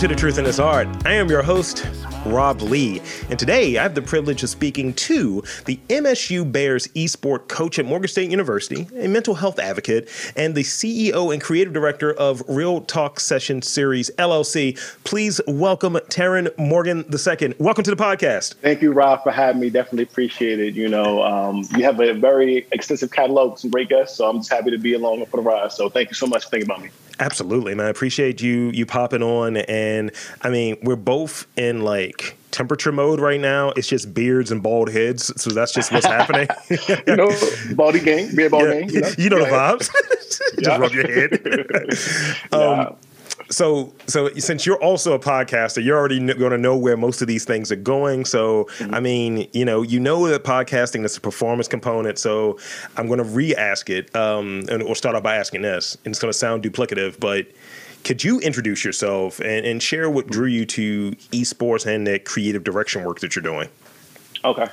to The Truth in This Art. I am your host, Rob Lee, and today I have the privilege of speaking to the MSU Bears esport coach at Morgan State University, a mental health advocate, and the CEO and creative director of Real Talk Session Series LLC. Please welcome Tarrin Morgan II. Welcome to the podcast. Thank you, Rob, for having me. Definitely appreciate it. You know, um, you have a very extensive catalog, some great guests, so I'm just happy to be along for the ride. So thank you so much for thinking about me. Absolutely, man. I appreciate you you popping on. And I mean, we're both in like temperature mode right now. It's just beards and bald heads. So that's just what's happening. you know, baldy gang, beard bald yeah, gang. You know, you know the vibes. just rub your head. um, yeah so so since you're also a podcaster, you're already going to know where most of these things are going. So mm-hmm. I mean, you know, you know that podcasting is a performance component. So I'm going to re-ask it, um, and we'll start off by asking this. And it's going to sound duplicative, but could you introduce yourself and, and share what drew you to esports and the creative direction work that you're doing? Okay.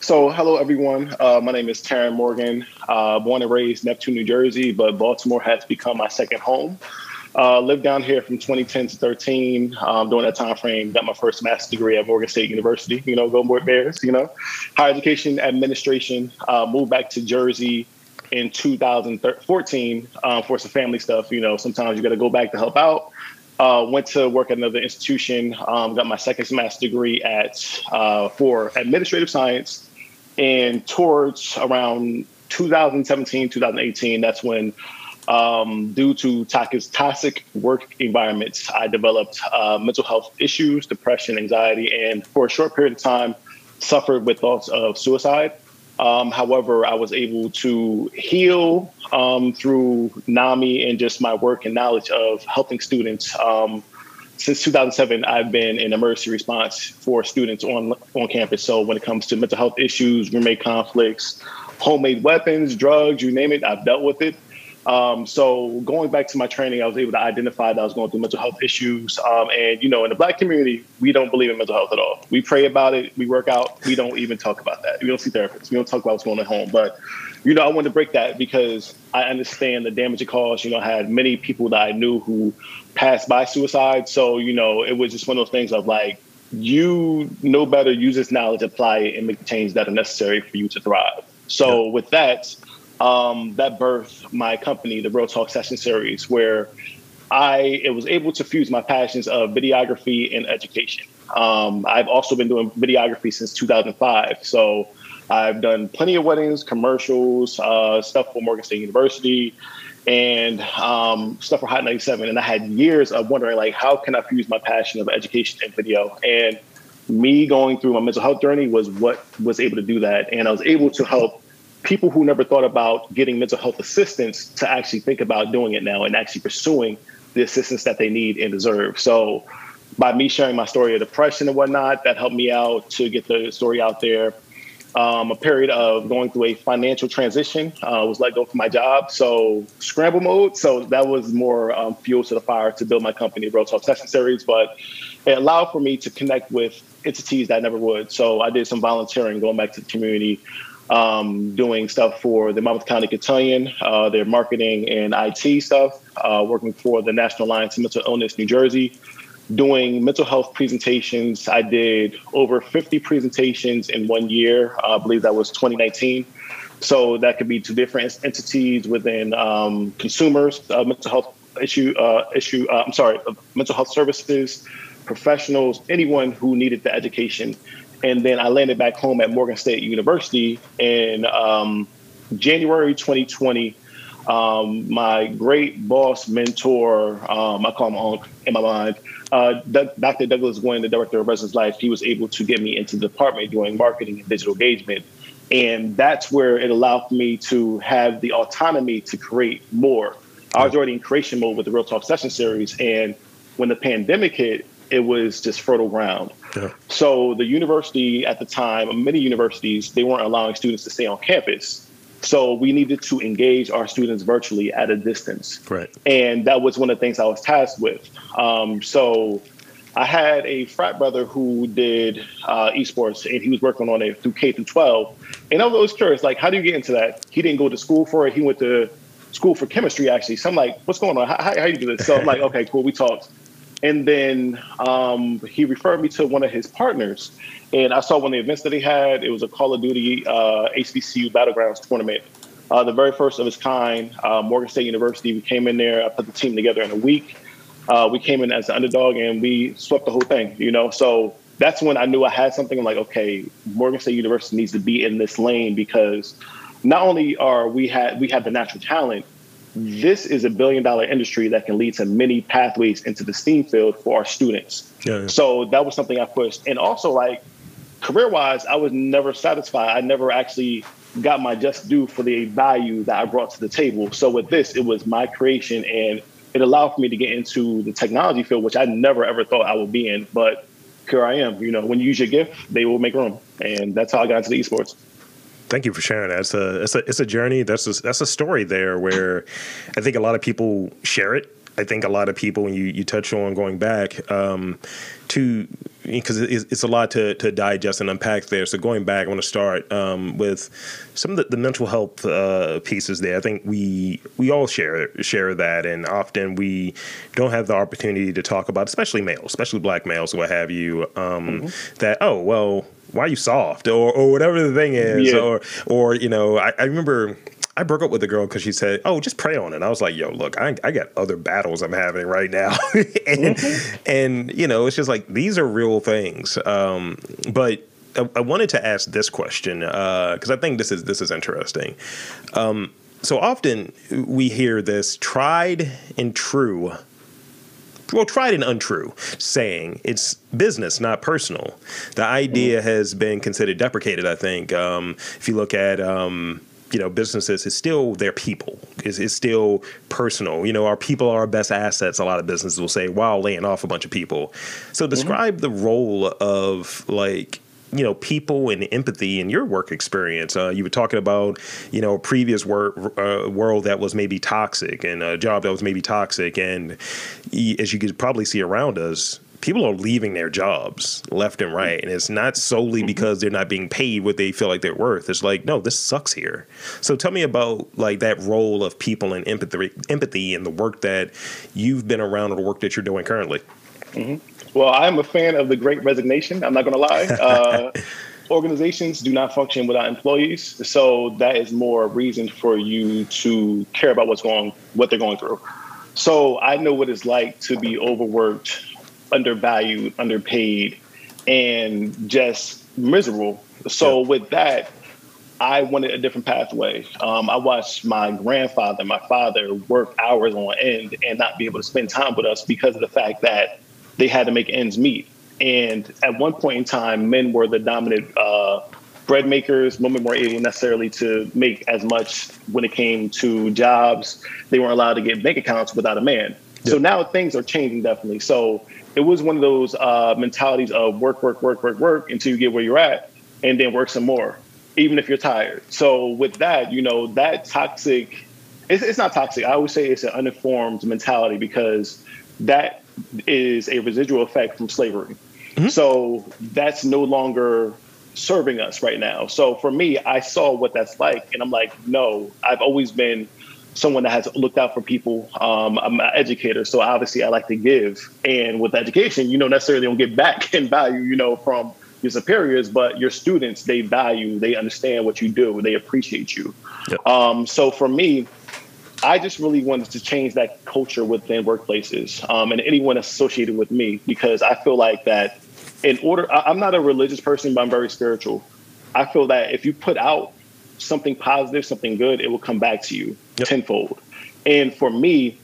So, hello, everyone. Uh, my name is Tarrin Morgan, uh, born and raised Neptune, New Jersey, but Baltimore has become my second home. Uh, lived down here from 2010 to 13. Um, during that time frame, got my first master's degree at Morgan State University. You know, go Bears. You know, higher education administration. Uh, moved back to Jersey in 2014 um, for some family stuff. You know, sometimes you got to go back to help out. Uh, went to work at another institution. Um, got my second master's degree at uh, for administrative science, and towards around 2017, 2018, that's when um, due to toxic work environments, I developed uh, mental health issues, depression, anxiety, and for a short period of time, suffered with thoughts of suicide. Um, however, I was able to heal um, through NAMI and just my work and knowledge of helping students. Um, since 2007, I've been in emergency response for students on on campus. So when it comes to mental health issues, roommate conflicts, homemade weapons, drugs, you name it, I've dealt with it. Um, so going back to my training, I was able to identify that I was going through mental health issues. Um, and you know, in the black community, we don't believe in mental health at all. We pray about it, we work out, we don't even talk about that. We don't see therapists, we don't talk about what's going on at home. But you know, I wanted to break that because I understand the damage it caused. You know, I had many people that I knew who passed by suicide. So you know, it was just one of those things of like, you know better, use this knowledge, apply it, and make the change that are necessary for you to thrive. So yeah. with that um, that birthed my company, the Real Talk Session Series, where I it was able to fuse my passions of videography and education. Um, I've also been doing videography since 2005, so I've done plenty of weddings, commercials, uh, stuff for Morgan State University, and um, stuff for Hot 97. And I had years of wondering, like, how can I fuse my passion of education and video? And me going through my mental health journey was what was able to do that, and I was able to help people who never thought about getting mental health assistance to actually think about doing it now and actually pursuing the assistance that they need and deserve. So by me sharing my story of depression and whatnot, that helped me out to get the story out there. Um, a period of going through a financial transition, uh, was let go from my job. So scramble mode. So that was more um, fuel to the fire to build my company, Real Talk Session Series. But it allowed for me to connect with entities that I never would. So I did some volunteering, going back to the community, um, doing stuff for the Monmouth County Cotillion, uh, their marketing and IT stuff, uh, working for the National Alliance of Mental Illness New Jersey, doing mental health presentations. I did over 50 presentations in one year. I believe that was 2019. So that could be to different entities within um, consumers, uh, mental health issue, uh, issue. Uh, I'm sorry, mental health services, professionals, anyone who needed the education and then I landed back home at Morgan State University in um, January 2020. Um, my great boss, mentor, um, I call him Unc in my mind, uh, Dr. Douglas Gwynn, the director of Residence Life, he was able to get me into the department doing marketing and digital engagement. And that's where it allowed me to have the autonomy to create more. I was already in creation mode with the Real Talk Session series. And when the pandemic hit, it was just fertile ground. Yeah. So the university at the time, many universities, they weren't allowing students to stay on campus. So we needed to engage our students virtually at a distance. Right. And that was one of the things I was tasked with. Um, so I had a frat brother who did uh, esports and he was working on it through K through 12. And I was always curious, like, how do you get into that? He didn't go to school for it. He went to school for chemistry, actually. So I'm like, what's going on? How, how, how do you do this? So I'm like, okay, cool. We talked and then um, he referred me to one of his partners. And I saw one of the events that he had. It was a Call of Duty uh, HBCU Battlegrounds tournament, uh, the very first of its kind. Uh, Morgan State University. We came in there. I put the team together in a week. Uh, we came in as the underdog and we swept the whole thing. You know, so that's when I knew I had something. I'm like, okay, Morgan State University needs to be in this lane because not only are we had we have the natural talent, this is a billion dollar industry that can lead to many pathways into the STEAM field for our students. Yeah, yeah. So that was something I pushed. And also like career wise, I was never satisfied. I never actually got my just due for the value that I brought to the table. So with this, it was my creation and it allowed for me to get into the technology field, which I never ever thought I would be in. But here I am. You know, when you use your gift, they will make room. And that's how I got into the esports. Thank you for sharing that. It's a it's a it's a journey. That's a, that's a story there where I think a lot of people share it. I think a lot of people, when you, you touch on going back um, to, because it's, it's, a lot to, to digest and unpack there. So going back, I want to start um, with some of the, the mental health uh, pieces there. I think we we all share share that, and often we don't have the opportunity to talk about, especially males, especially black males, what have you. Um, mm-hmm. That oh well, why are you soft or, or whatever the thing is yeah. or or you know I, I remember I broke up with a girl because she said, "Oh, just pray on it." And I was like, "Yo, look, I, I got other battles I'm having right now," and mm-hmm. and you know, it's just like these are real things. Um, but I, I, wanted to ask this question because uh, I think this is this is interesting. Um, so often we hear this tried and true well, tried and untrue saying it's business, not personal. The idea mm-hmm. has been considered deprecated. I think um, if you look at um, you know businesses it's still their people it's, it's, still personal you know our people are our best assets a lot of businesses will say while laying off a bunch of people so mm-hmm. describe mm-hmm. the role of like you know people and empathy in your work experience. Uh, you were talking about you know a previous work uh, world that was maybe toxic and a job that was maybe toxic, and as you could probably see around us. People are leaving their jobs left and right, and it's not solely mm-hmm. because they're not being paid what they feel like they're worth. It's like, no, this sucks here. So tell me about like that role of people and empathy, empathy, and the work that you've been around, or the work that you're doing currently. Mm-hmm. Well, I'm a fan of the Great Resignation. I'm not going to lie. Uh, organizations do not function without employees, so that is more reason for you to care about what's going, what they're going through. So I know what it's like to be overworked, undervalued, underpaid, and just miserable. So yeah. with that, I wanted a different pathway. Um, I watched my grandfather, my father, work hours on end and not be able to spend time with us because of the fact that they had to make ends meet. And at one point in time, men were the dominant uh, bread makers. Women weren't able necessarily to make as much when it came to jobs. They weren't allowed to get bank accounts without a man. Yeah. So now things are changing definitely. So it was one of those uh, mentalities of work, work, work, work, work until you get where you're at, and then work some more, even if you're tired. So with that, you know, that toxic. It's, it's not toxic. I always say it's an uninformed mentality because that is a residual effect from slavery. Mm-hmm. So that's no longer serving us right now. So for me, I saw what that's like, and I'm like, no, I've always been someone that has looked out for people. Um, I'm an educator, so obviously I like to give. And with education, you don't necessarily don't get back in value, you know, from your superiors, but your students, they value, they understand what you do, they appreciate you. Yep. Um, so for me, I just really wanted to change that culture within workplaces um, and anyone associated with me because I feel like that in order, I'm not a religious person, but I'm very spiritual. I feel that if you put out something positive, something good, it will come back to you yep. tenfold. And for me,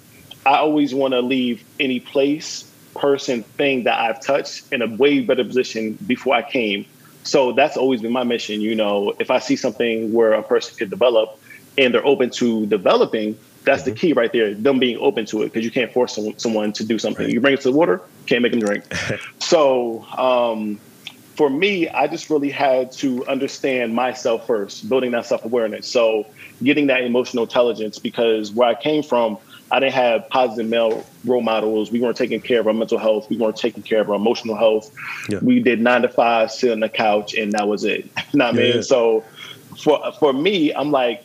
I always want to leave any place, person, thing that I've touched in a way better position before I came. So that's always been my mission. You know, if I see something where a person could develop, and they're open to developing, that's mm-hmm. the key right there. Them being open to it because you can't force someone, someone to do something. Right. You bring it to the water, can't make them drink. so um, for me, I just really had to understand myself first, building that self awareness. So getting that emotional intelligence because where I came from, I didn't have positive male role models. We weren't taking care of our mental health. We weren't taking care of our emotional health. Yeah. We did nine to five, sit on the couch, and that was it. Not yeah. me. So for for me, I'm like,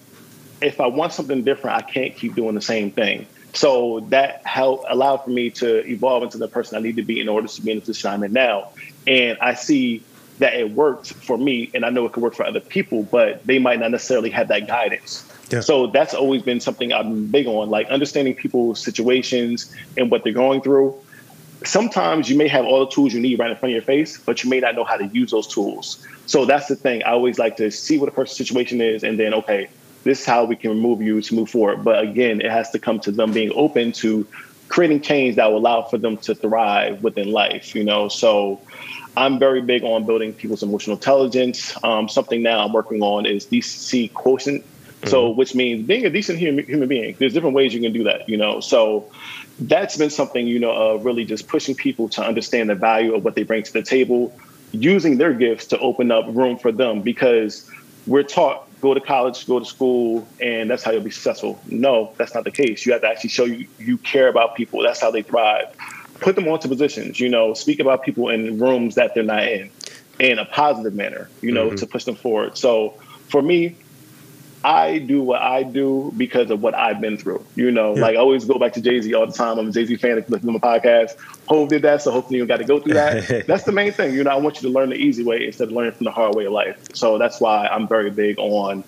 if I want something different, I can't keep doing the same thing. So that helped allow for me to evolve into the person I need to be in order to be in the position I'm in now. And I see that it worked for me, and I know it could work for other people, but they might not necessarily have that guidance. Yeah. So that's always been something been big on, like understanding people's situations and what they're going through. Sometimes you may have all the tools you need right in front of your face, but you may not know how to use those tools. So that's the thing. I always like to see what a person's situation is, and then okay, this is how we can remove you to move forward. But again, it has to come to them being open to creating change that will allow for them to thrive within life. You know, so I'm very big on building people's emotional intelligence. Um, something now I'm working on is decency quotient. Mm-hmm. So, which means being a decent human, human being. There's different ways you can do that, you know. So, that's been something, you know, uh, really just pushing people to understand the value of what they bring to the table, using their gifts to open up room for them because we're taught go to college, go to school, and that's how you'll be successful. No, that's not the case. You have to actually show you you care about people. That's how they thrive. Put them onto positions. You know, speak about people in rooms that they're not in, in a positive manner. You know, mm-hmm. to push them forward. So for me, I do what I do because of what I've been through. You know, yeah. like I always go back to Jay Z all the time. I'm a Jay Z fan. Listen to my podcast. Hov did that, so hopefully you got to go through that. that's the main thing. You know, I want you to learn the easy way instead of learning from the hard way of life. So that's why I'm very big on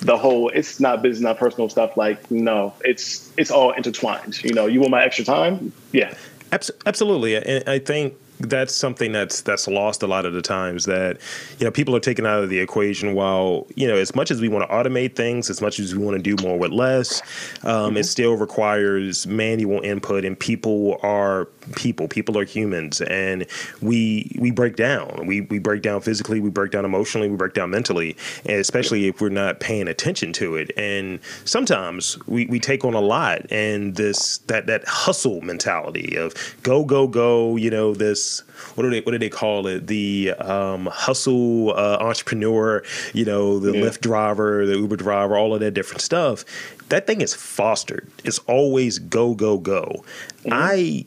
the whole. It's not business, not personal stuff. Like no, it's it's all intertwined. You know, you want my extra time? Yeah, absolutely. And I think that's something that's that's lost a lot of the times that you know people are taken out of the equation while you know as much as we want to automate things as much as we want to do more with less um, mm-hmm. it still requires manual input and people are people people are humans and we we break down we we break down physically we break down emotionally we break down mentally especially if we're not paying attention to it and sometimes we, we take on a lot and this that that hustle mentality of go go go you know this what do they what do they call it? The um, hustle uh, entrepreneur, you know, the yeah. Lyft driver, the Uber driver, all of that different stuff. That thing is fostered. It's always go go go. Mm-hmm. I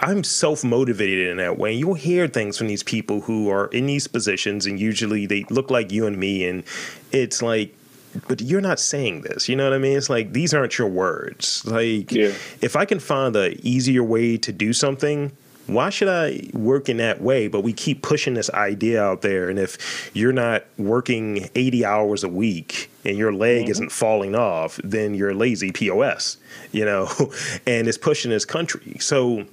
I'm self motivated in that way. You'll hear things from these people who are in these positions, and usually they look like you and me, and it's like, but you're not saying this. You know what I mean? It's like these aren't your words. Like, yeah. if I can find a easier way to do something, why should I work in that way? But we keep pushing this idea out there. And if you're not working 80 hours a week and your leg mm-hmm. isn't falling off, then you're lazy POS, you know, and it's pushing this country. So,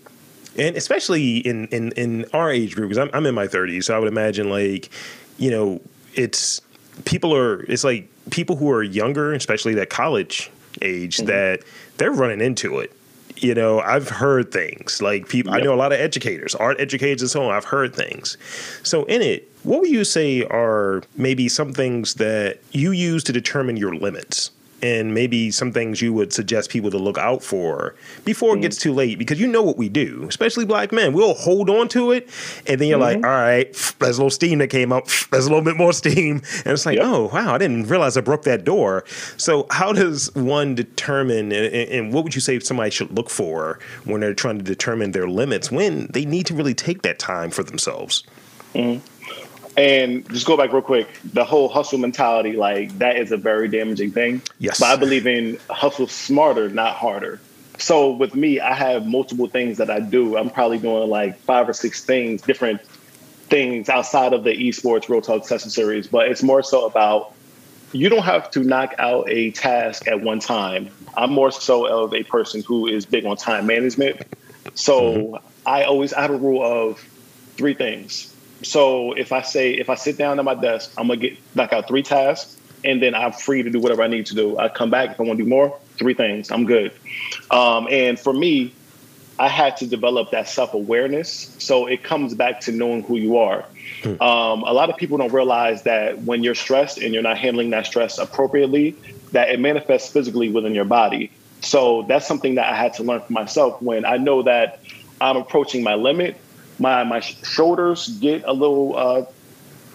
and especially in, in, in our age group, because I'm, I'm in my 30s, so I would imagine like, you know, it's people are, it's like people who are younger, especially that college age, mm-hmm. that they're running into it you know, I've heard things like people. Yep. I know a lot of educators, art educators, and so on. I've heard things. So in it, what would you say are maybe some things that you use to determine your limits? And maybe some things you would suggest people to look out for before mm-hmm. it gets too late because you know what we do especially black men we'll hold on to it and then you're mm-hmm. like all right there's a little steam that came up there's a little bit more steam and it's like yep. oh wow i didn't realize i broke that door so how does one determine and, and, what would you say somebody should look for when they're trying to determine their limits when they need to really take that time for themselves mm-hmm. And just go back real quick. The whole hustle mentality, like that is a very damaging thing. Yes. But I believe in hustle smarter, not harder. So with me, I have multiple things that I do. I'm probably doing like five or six things, different things outside of the esports Real Talk session series. But it's more so about you don't have to knock out a task at one time. I'm more so of a person who is big on time management. So mm-hmm. I always I have a rule of three things so if I say if I sit down at my desk, I'm gonna get knock out three tasks, and then I'm free to do whatever I need to do. I come back if I want to do more. Three things, I'm good. Um, and for me, I had to develop that self awareness. So it comes back to knowing who you are. Hmm. Um, a lot of people don't realize that when you're stressed and you're not handling that stress appropriately, that it manifests physically within your body. So that's something that I had to learn for myself when I know that I'm approaching my limit my my shoulders get a little uh,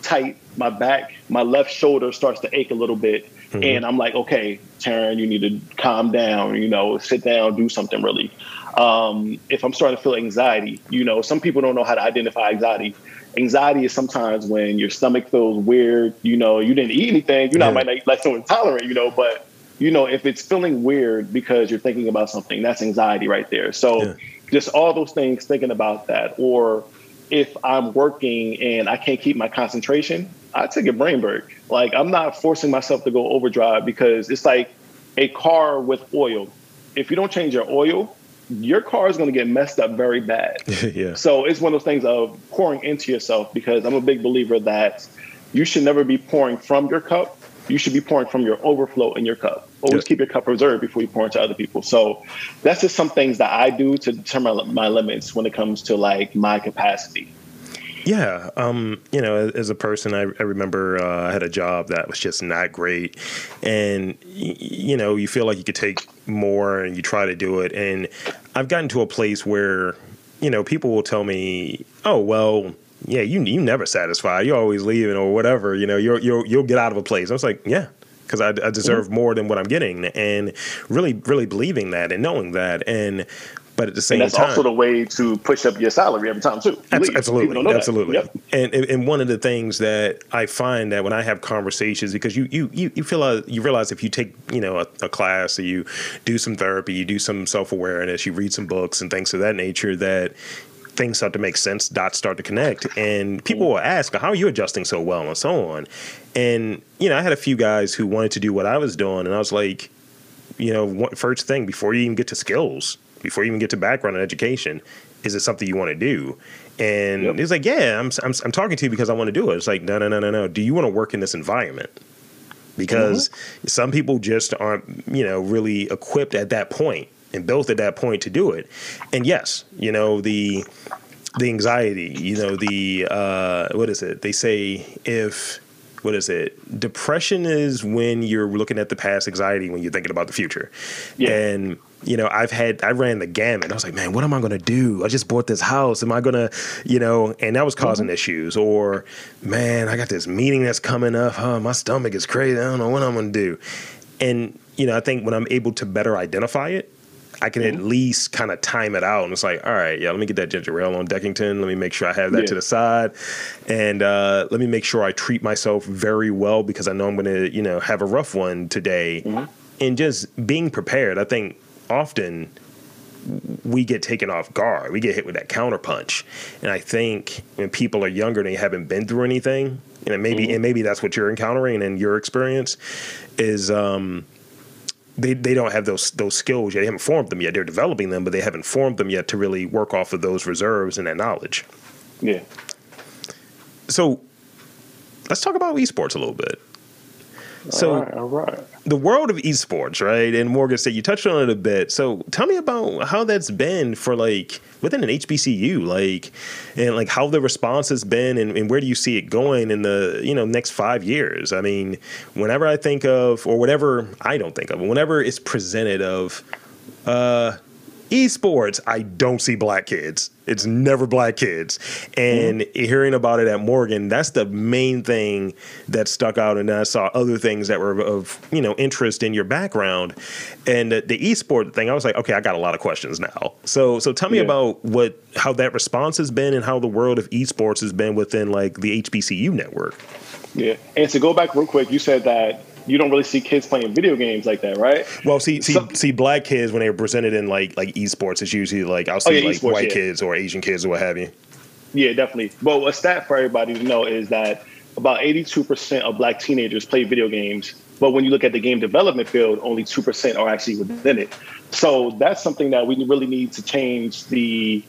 tight. My back, my left shoulder starts to ache a little bit, mm-hmm. and I'm like, okay, Tarrin, you need to calm down. You know, sit down, do something really. Um, if I'm starting to feel anxiety, you know, some people don't know how to identify anxiety. Anxiety is sometimes when your stomach feels weird. You know, you didn't eat anything. You know, yeah. might not like so intolerant. You know, but you know, if it's feeling weird because you're thinking about something, that's anxiety right there. So yeah. Just all those things, thinking about that. Or if I'm working and I can't keep my concentration, I take a brain break. Like I'm not forcing myself to go overdrive because it's like a car with oil. If you don't change your oil, your car is going to get messed up very bad. yeah. So it's one of those things of pouring into yourself because I'm a big believer that you should never be pouring from your cup. You should be pouring from your overflow in your cup. Always keep your cup reserved before you pour into other people. So that's just some things that I do to determine my limits when it comes to like my capacity. Yeah, um, you know, as a person, I, I remember uh, I had a job that was just not great, and y- you know, you feel like you could take more, and you try to do it, and I've gotten to a place where, you know, people will tell me, "Oh, well, yeah, you you never satisfy. You're always leaving or whatever. You know, you'll you'll you'll get out of a place." I was like, "Yeah." Because I, I deserve mm-hmm. more than what I'm getting, and really, really believing that and knowing that, and but at the same and that's time, also the way to push up your salary every time too. Absolutely, absolutely. Yep. And and one of the things that I find that when I have conversations, because you you you, you feel uh, you realize if you take you know a, a class or you do some therapy, you do some self awareness, you read some books and things of that nature, that things start to make sense, dots start to connect, and people will ask, "How are you adjusting so well?" and so on. And you know, I had a few guys who wanted to do what I was doing, and I was like, you know, first thing before you even get to skills before you even get to background and education, is it something you want to do? And yep. he's like, yeah, I'm, I'm, I'm talking to you because I want to do it. It's like, no, no, no, no, no. Do you want to work in this environment? Because mm-hmm. some people just aren't, you know, really equipped at that point and built at that point to do it. And yes, you know, the the anxiety, you know, the uh, what is it? They say if what is it? Depression is when you're looking at the past, anxiety when you're thinking about the future. Yeah. And you know, I've had I ran the gamut. I was like, man, what am I gonna do? I just bought this house. Am I gonna, you know, and that was causing mm-hmm. issues. Or, man, I got this meeting that's coming up. Huh, my stomach is crazy. I don't know what I'm gonna do. And, you know, I think when I'm able to better identify it, I can mm-hmm. at least kind of time it out. And it's like, all right, yeah, let me get that ginger ale on Deckington. Let me make sure I have that yeah. to the side. And uh, let me make sure I treat myself very well because I know I'm going to, you know, have a rough one today. Mm-hmm. And just being prepared. I think often we get taken off guard. We get hit with that counterpunch. And I think when people are younger and they haven't been through anything, and maybe mm-hmm. and maybe that's what you're encountering in your experience, is um, they they don't have those those skills yet. They haven't formed them yet. They're developing them, but they haven't formed them yet to really work off of those reserves and that knowledge. Yeah. So let's talk about esports a little bit. So, all right, all right. The world of esports, right? And Morgan said you touched on it a bit. So, tell me about how that's been for like within an HBCU, like, and like how the response has been, and, and where do you see it going in the you know next five years? I mean, whenever I think of, or whatever I don't think of, whenever it's presented of, uh, esports, I don't see black kids. It's never black kids. And mm-hmm. hearing about it at Morgan, that's the main thing that stuck out. And I saw other things that were of, you know, interest in your background. And the, the esport thing, I was like, okay, I got a lot of questions now. So so tell me yeah. about what how that response has been and how the world of esports has been within like the HBCU network. Yeah. And to go back real quick, you said that you don't really see kids playing video games like that, right? Well, see, see, so, see, black kids when they're presented in like like esports, it's usually like I'll oh, see oh, yeah, like white yeah. kids or Asian kids or what have you. Yeah, definitely. But a stat for everybody to know is that about 82% of black teenagers play video games. But when you look at the game development field, only 2% are actually within it. So that's something that we really need to change the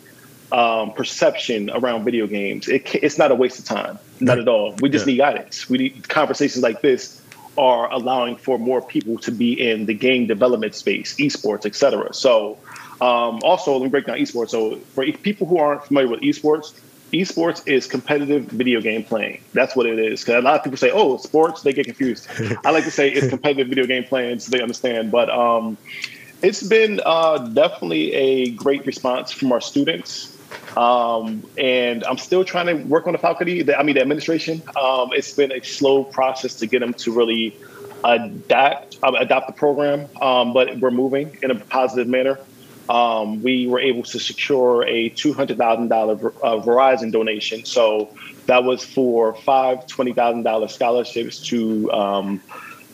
um, perception around video games. It, it's not a waste of time, not at all. We just yeah. need guidance. We need conversations like this are allowing for more people to be in the game development space, esports, etc. So, um, also let me break down esports. So, for people who aren't familiar with esports, esports is competitive video game playing. That's what it is. Because a lot of people say, "Oh, sports," they get confused. I like to say it's competitive video game playing, so they understand. But um, it's been uh, definitely a great response from our students. Um, and I'm still trying to work on the faculty. The, I mean, the administration. Um, it's been a slow process to get them to really adapt uh, adopt the program, um, but we're moving in a positive manner. Um, we were able to secure a $200,000 uh, Verizon donation. So that was for five $20,000 scholarships to um,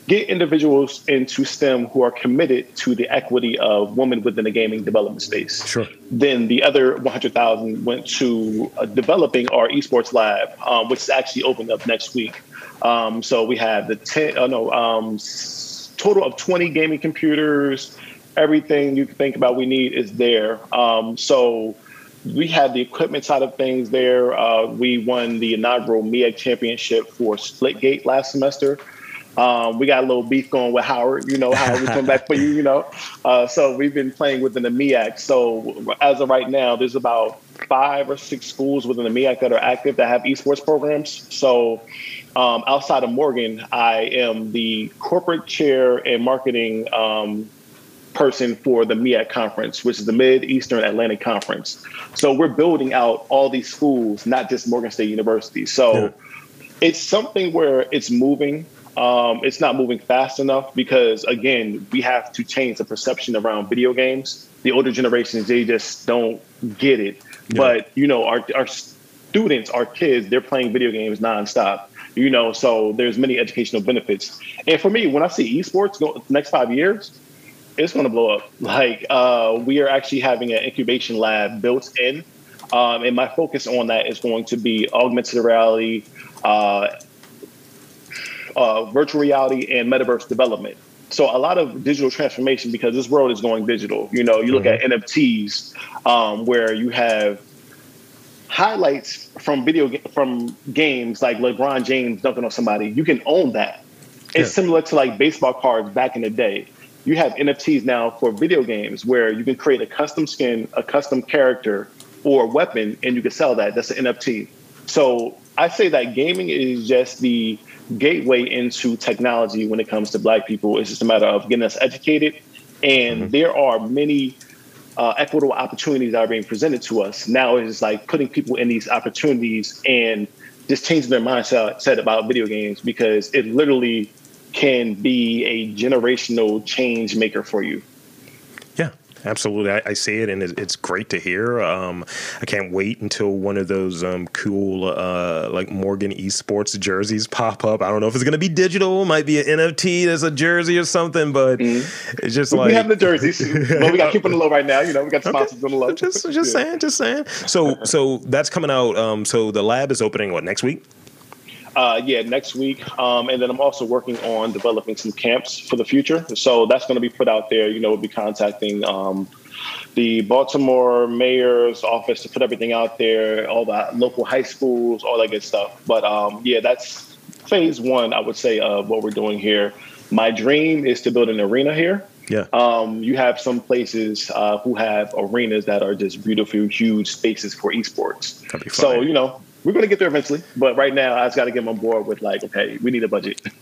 get individuals into STEM who are committed to the equity of women within the gaming development space. Sure. Then the other 100,000 went to uh, developing our esports lab, um, which is actually opening up next week. Um, so we have the 10, uh, no, um, total of 20 gaming computers. Everything you can think about we need is there. Um, so we have the equipment side of things there. Uh, we won the inaugural MEAC championship for Splitgate last semester. Um, we got a little beef going with Howard. You know, Howard, we come back for you. You know, uh, so we've been playing within the MEAC. So as of right now, there's about five or six schools within the MEAC that are active that have esports programs. So um, outside of Morgan, I am the corporate chair and marketing um, person for the MEAC conference, which is the Mid Eastern Atlantic Conference. So we're building out all these schools, not just Morgan State University. So yeah. it's something where it's moving. Um, it's not moving fast enough because, again, we have to change the perception around video games. The older generations, they just don't get it. Yeah. But, you know, our, our students, our kids, they're playing video games nonstop. You know, so there's many educational benefits. And for me, when I see esports go next five years, it's going to blow up. Like uh, we are actually having an incubation lab built in, um, and my focus on that is going to be augmented reality, uh, uh, virtual reality, and metaverse development. So a lot of digital transformation because this world is going digital. You know, you look mm-hmm. at NFTs um, where you have highlights from video from games like LeBron James dunking on somebody. You can own that. It's yeah. similar to like baseball cards back in the day you have NFTs now for video games where you can create a custom skin, a custom character, or weapon, and you can sell that. That's an NFT. So I say that gaming is just the gateway into technology when it comes to Black people. It's just a matter of getting us educated, and mm-hmm. there are many uh, equitable opportunities that are being presented to us. Now it's like putting people in these opportunities and just changing their mindset about video games because it literally can be a generational change maker for you. Absolutely. I, I see it, and it's great to hear. Um, I can't wait until one of those um, cool, uh, like Morgan Esports jerseys pop up. I don't know if it's going to be digital, might be an NFT as a jersey or something, but mm-hmm. it's just we, like we have the jerseys. but we got to keep on the low right now. You know, we got sponsors okay. on the low. Just, just yeah. saying, just saying. So, so that's coming out. Um, so the lab is opening what next week? Uh, yeah, next week. Um, and then I'm also working on developing some camps for the future. So that's going to be put out there. You know, we'll be contacting um, the Baltimore mayor's office to put everything out there, all the local high schools, all that good stuff. But um, yeah, that's phase one, I would say, of what we're doing here. My dream is to build an arena here. Yeah. Um, you have some places uh, who have arenas that are just beautiful, huge spaces for esports. So, you know, we're going to get there eventually, but right now I just got to get on board with like, okay, we need a budget.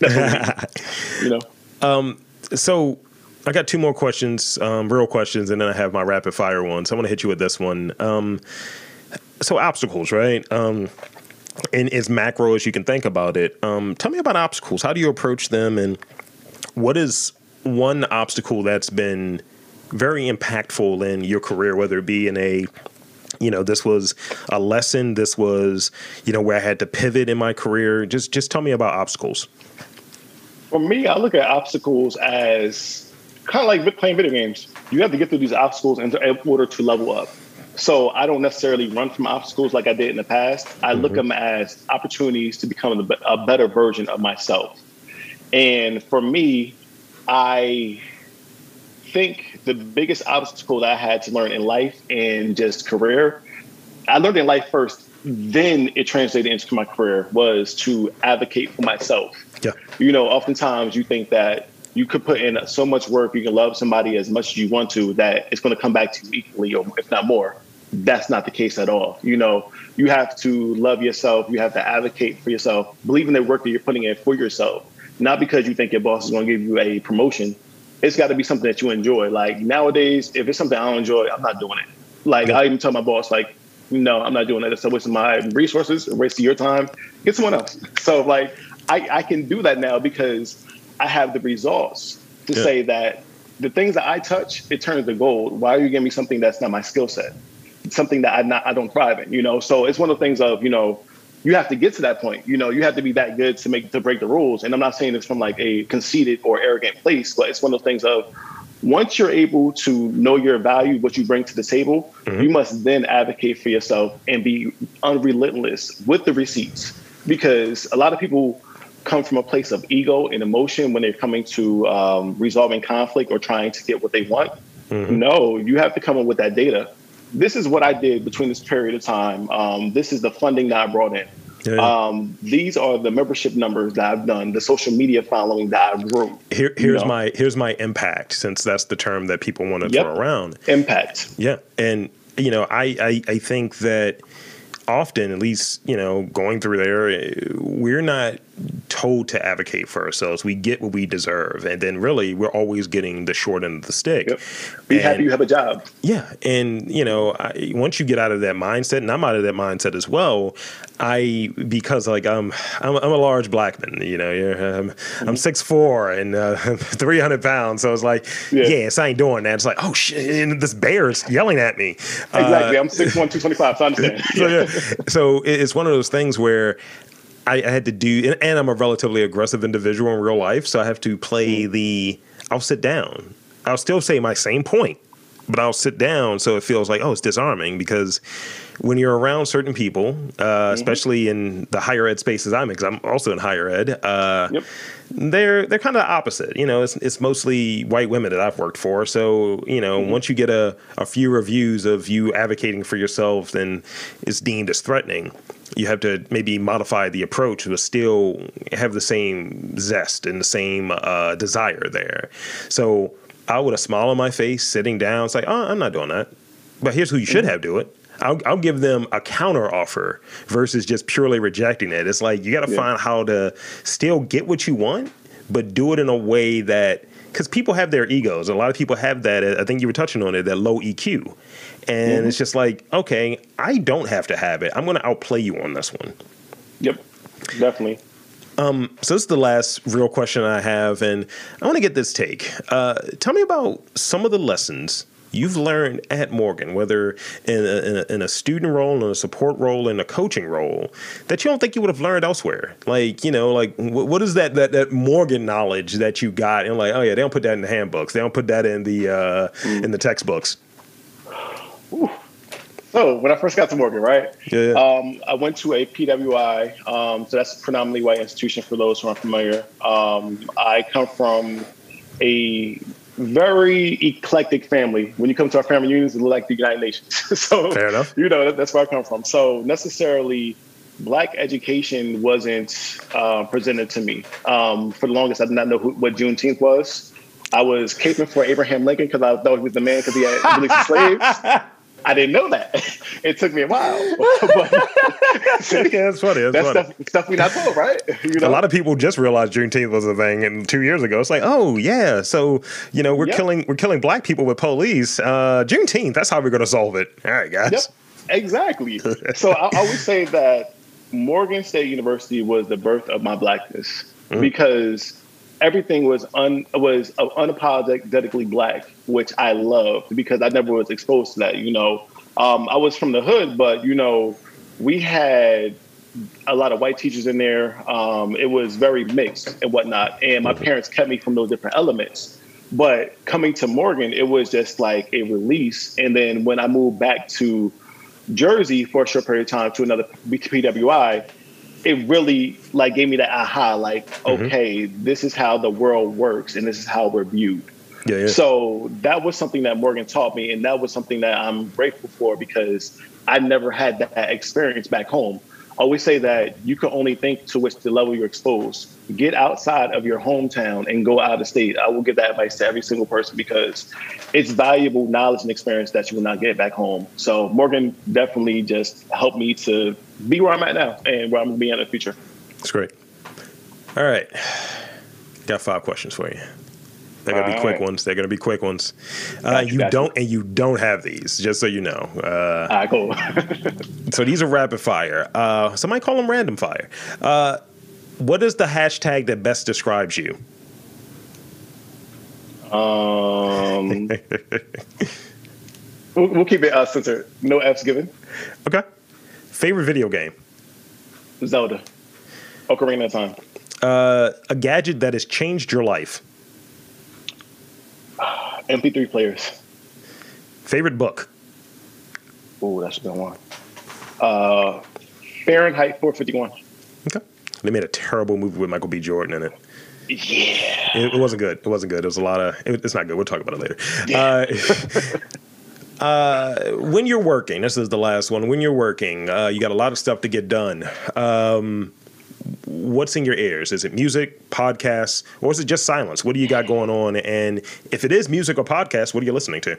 you know. Um, so I got two more questions, um, real questions, and then I have my rapid fire one. So I want to hit you with this one. Um, so obstacles, right? Um, and as macro as you can think about it. Um, tell me about obstacles. How do you approach them, and what is one obstacle that's been very impactful in your career, whether it be in a you know this was a lesson. This was you know where i had to pivot in my career. Just just tell me about obstacles. For me i look at obstacles as kind of like playing video games. You have to get through these obstacles in order to level up. So i don't necessarily run from obstacles like i did in the past. I mm-hmm. look at them as opportunities to become a better version of myself. And for me i think the biggest obstacle that I had to learn in life and just career, I learned in life first, then it translated into my career was to advocate for myself. Yeah. You know, oftentimes you think that you could put in so much work, you can love somebody as much as you want to, that it's going to come back to you equally, or if not more. That's not the case at all. You know, you have to love yourself. You have to advocate for yourself. Believe in the work that you're putting in for yourself, not because you think your boss is going to give you a promotion, it's got to be something that you enjoy. Like nowadays, if it's something I don't enjoy, I'm not doing it. Like. I even tell my boss, like, no, I'm not doing that. It's a waste of my resources, a waste of your time. Get someone else. So like, I, I can do that now because I have the results to yeah. say that the things that I touch, it turns to gold. Why are you giving me something that's not my skill set? something that I not I don't thrive in, you know. So it's one of the things of, you know, you have to get to that point. You know, you have to be that good to make to break the rules. And I'm not saying this from like a conceited or arrogant place, but it's one of those things of once you're able to know your value, what you bring to the table, mm-hmm. you must then advocate for yourself and be unrelentless with the receipts. Because a lot of people come from a place of ego and emotion when they're coming to um, resolving conflict or trying to get what they want. Mm-hmm. No, you have to come up with that data. This is what I did between this period of time. Um, this is the funding that I brought in. Yeah. Um, these are the membership numbers that I've done, the social media following that I grew. Here, here's know? my here's my impact, since that's the term that people want to yep. throw around. Impact. Yeah, and you know, I, I I think that often, at least you know, going through there, we're not told to advocate for ourselves. We get what we deserve, and then really we're always getting the short end of the stick. Yep. Be and, happy you have a job. Yeah, and you know, I, once you get out of that mindset, and I'm out of that mindset as well. I because like I'm I'm, I'm a large black man. You know, I'm, mm-hmm. I'm six four and uh, three hundred pounds. So it's like, yeah. yes, I ain't doing that. It's like, oh shit, and this bear is yelling at me. Exactly, uh, I'm six one, two twenty five. So I understand. so, yeah. so it's one of those things where I, I had to do, and, and, I'm a relatively aggressive individual in real life, so I have to play mm. the. I'll sit down. I'll still say my same point, but I'll sit down so it feels like oh, it's disarming because when you're around certain people, uh, mm-hmm. especially in the higher ed spaces I'm in, because I'm also in higher ed. Uh, yep they're they're kind of opposite. You know, it's it's mostly white women that I've worked for. So you know, mm-hmm. once you get a, a few reviews of you advocating for yourself, then it's deemed as threatening. You have to maybe modify the approach, but still have the same zest and the same uh, desire there. So I would have smile on my face, sitting down, it's like, oh, I'm not doing that. But here's who you should have do it. I'll, I'll give them a counter offer versus just purely rejecting it. It's like you got to yeah. find how to still get what you want, but do it in a way that because people have their egos. A lot of people have that. I think you were touching on it, that low EQ. And mm-hmm. it's just like, okay, I don't have to have it. I'm going to outplay you on this one. Yep, definitely. Um, so this is the last real question I have, and I want to get this take. Uh, tell me about some of the lessons you've learned at Morgan, whether in a, in a, in a student role, in a support role, in a coaching role, that you don't think you would have learned elsewhere? Like, you know, like what is that that that Morgan knowledge that you got? And like, oh yeah, they don't put that in the handbooks. They don't put that in the uh, in the textbooks. Ooh. So when I first got to Morgan, right? Yeah. Um, I went to a PWI, um, so that's a predominantly white institution for those who aren't familiar. Um, I come from a very eclectic family. When you come to our family unions, it look like the United Nations. so, Fair enough. you know, that's where I come from. So, necessarily, black education wasn't uh, presented to me. Um, for the longest, I did not know who, what Juneteenth was. I was caping for Abraham Lincoln because I thought he was the man because he had released slaves. I didn't know that. It took me a while. but, yeah, it's funny. It's that's funny. Stuff, stuff we not told, right? You know? A lot of people just realized Juneteenth was a thing, and two years ago, it's like, oh yeah, so you know we're yep. killing we're killing black people with police. Uh, Juneteenth, that's how we're going to solve it. All right, guys. Yep, exactly. so I, I would say that Morgan State University was the birth of my blackness mm. because everything was un was unapologetically black, which I loved because I never was exposed to that. You know, um, I was from the hood, but you know, we had a lot of white teachers in there. Um, it was very mixed and whatnot, and my parents kept me from those different elements. But coming to Morgan, it was just like a release. And then when I moved back to Jersey for a short period of time to another PWI, it really like gave me that aha like mm-hmm. okay this is how the world works and this is how we're viewed yeah, yeah. so that was something that morgan taught me and that was something that i'm grateful for because i never had that experience back home I always say that you can only think to which the level you're exposed. Get outside of your hometown and go out of state. I will give that advice to every single person because it's valuable knowledge and experience that you will not get back home. So Morgan definitely just helped me to be where I'm at now and where I'm going to be in the future. That's great. All right. Got five questions for you. They're gonna All be quick right. ones. They're gonna be quick ones. Uh, you, you don't, and you don't have these, just so you know. Uh, All right, cool. so these are rapid fire. Uh, somebody call them random fire. Uh, what is the hashtag that best describes you? Um, we'll, we'll, keep it uh, censored. No F's given. Okay. Favorite video game? Zelda. Ocarina of Time. Uh, a gadget that has changed your life. MP3 players. Favorite book. Oh, that's a good one. Uh, Fahrenheit 451. Okay. They made a terrible movie with Michael B. Jordan in it. Yeah. It, it wasn't good. It wasn't good. It was a lot of. It, it's not good. We'll talk about it later. Yeah. Uh, uh, when you're working, this is the last one. When you're working, uh, you got a lot of stuff to get done. Um, what's in your ears? Is it music, podcasts, or is it just silence? What do you got going on? And if it is music or podcasts, what are you listening to?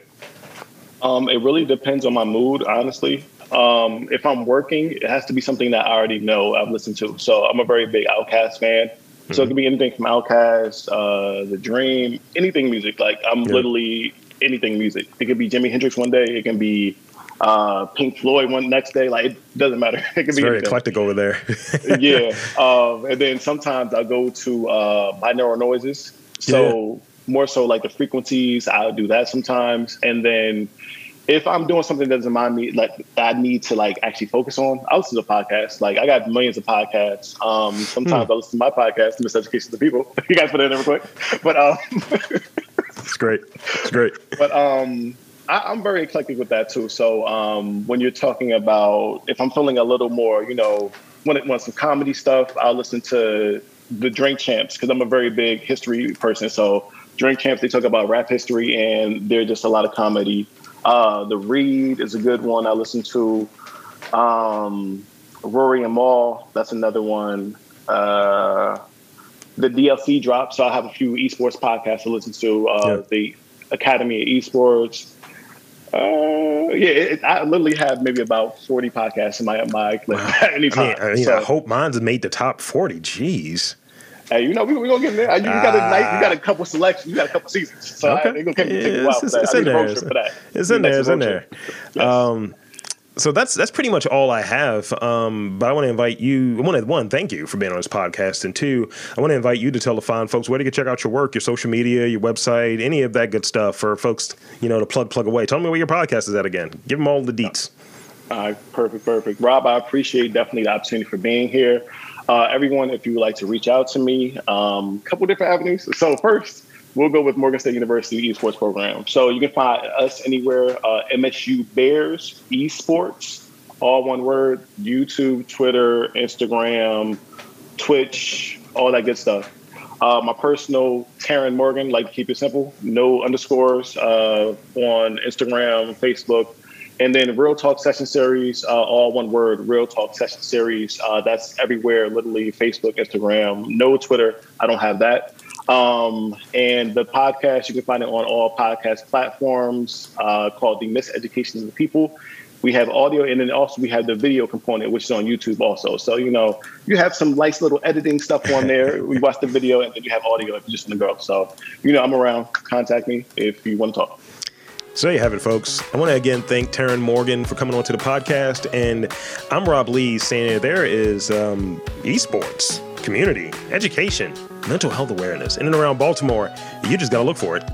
Um, it really depends on my mood, honestly. Um, if I'm working, it has to be something that I already know I've listened to. So I'm a very big OutKast fan. Mm-hmm. So it could be anything from OutKast, uh, The Dream, anything music. Like I'm yeah. literally anything music. It could be Jimi Hendrix one day. It can be uh, Pink Floyd one next day. Like it doesn't matter. It can it's be very anything. eclectic over there. yeah, um, and then sometimes I go to uh, binaural noises. So yeah. more so like the frequencies. I'll do that sometimes, and then if I'm doing something that doesn't mind me, like I need to like actually focus on, I listen to podcasts. Like I got millions of podcasts. Um, sometimes hmm. I listen to my podcast, Miseducation to People. you guys put it in real quick, but um, it's great. It's great. But um, I, am very eclectic with that too. So um, when you're talking about, if I'm feeling a little more, you know, when it wants some comedy stuff, I'll listen to the Drink Champs because I'm a very big history person. So Drink Champs, they talk about rap history, and they're just a lot of comedy. Uh, the Read is a good one I listen to. Um, Rory and Mal, that's another one. Uh, the DLC drop, so I have a few esports podcasts to listen to. Uh, yeah. The Academy of Esports. Uh, yeah, it, I literally have maybe about forty podcasts in my my list wow. time. I, mean, so, I hope mine's made the top forty. Jeez. Hey, you know we are gonna get there. You, got a night, you got a couple selections, you got a couple seasons, so okay. I, gonna take, yeah, take a while it's, in there. It's, it's in there. It's in there. Yes. Um, so that's that's pretty much all I have. Um, but I want to invite you. I want to one, thank you for being on this podcast, and two, I want to invite you to tell the fine folks where to check out your work, your social media, your website, any of that good stuff for folks, you know, to plug plug away. Tell me where your podcast is at again. Give them all the deets. Right, perfect, perfect. Rob, I appreciate definitely the opportunity for being here. Uh, everyone, if you would like to reach out to me, a um, couple different avenues. So first, we'll go with Morgan State University esports program. So you can find us anywhere, uh, MSU Bears esports, all one word, YouTube, Twitter, Instagram, Twitch, all that good stuff. Uh, my personal Tarrin Morgan, like to keep it simple, no underscores uh, on Instagram, Facebook, and then Real Talk Session Series, uh, all one word, Real Talk Session Series. Uh, that's everywhere, literally Facebook, Instagram, no Twitter. I don't have that. Um, and the podcast, you can find it on all podcast platforms uh, called The Miseducation of the People. We have audio, and then also we have the video component, which is on YouTube also. So, you know, you have some nice little editing stuff on there. we watch the video, and then you have audio if you just want to go. So, you know, I'm around. Contact me if you want to talk. So there you have it, folks. I want to again thank Tarrin Morgan for coming on to the podcast. And I'm Rob Lee saying there is um, esports, community, education, mental health awareness in and around Baltimore. You just got to look for it.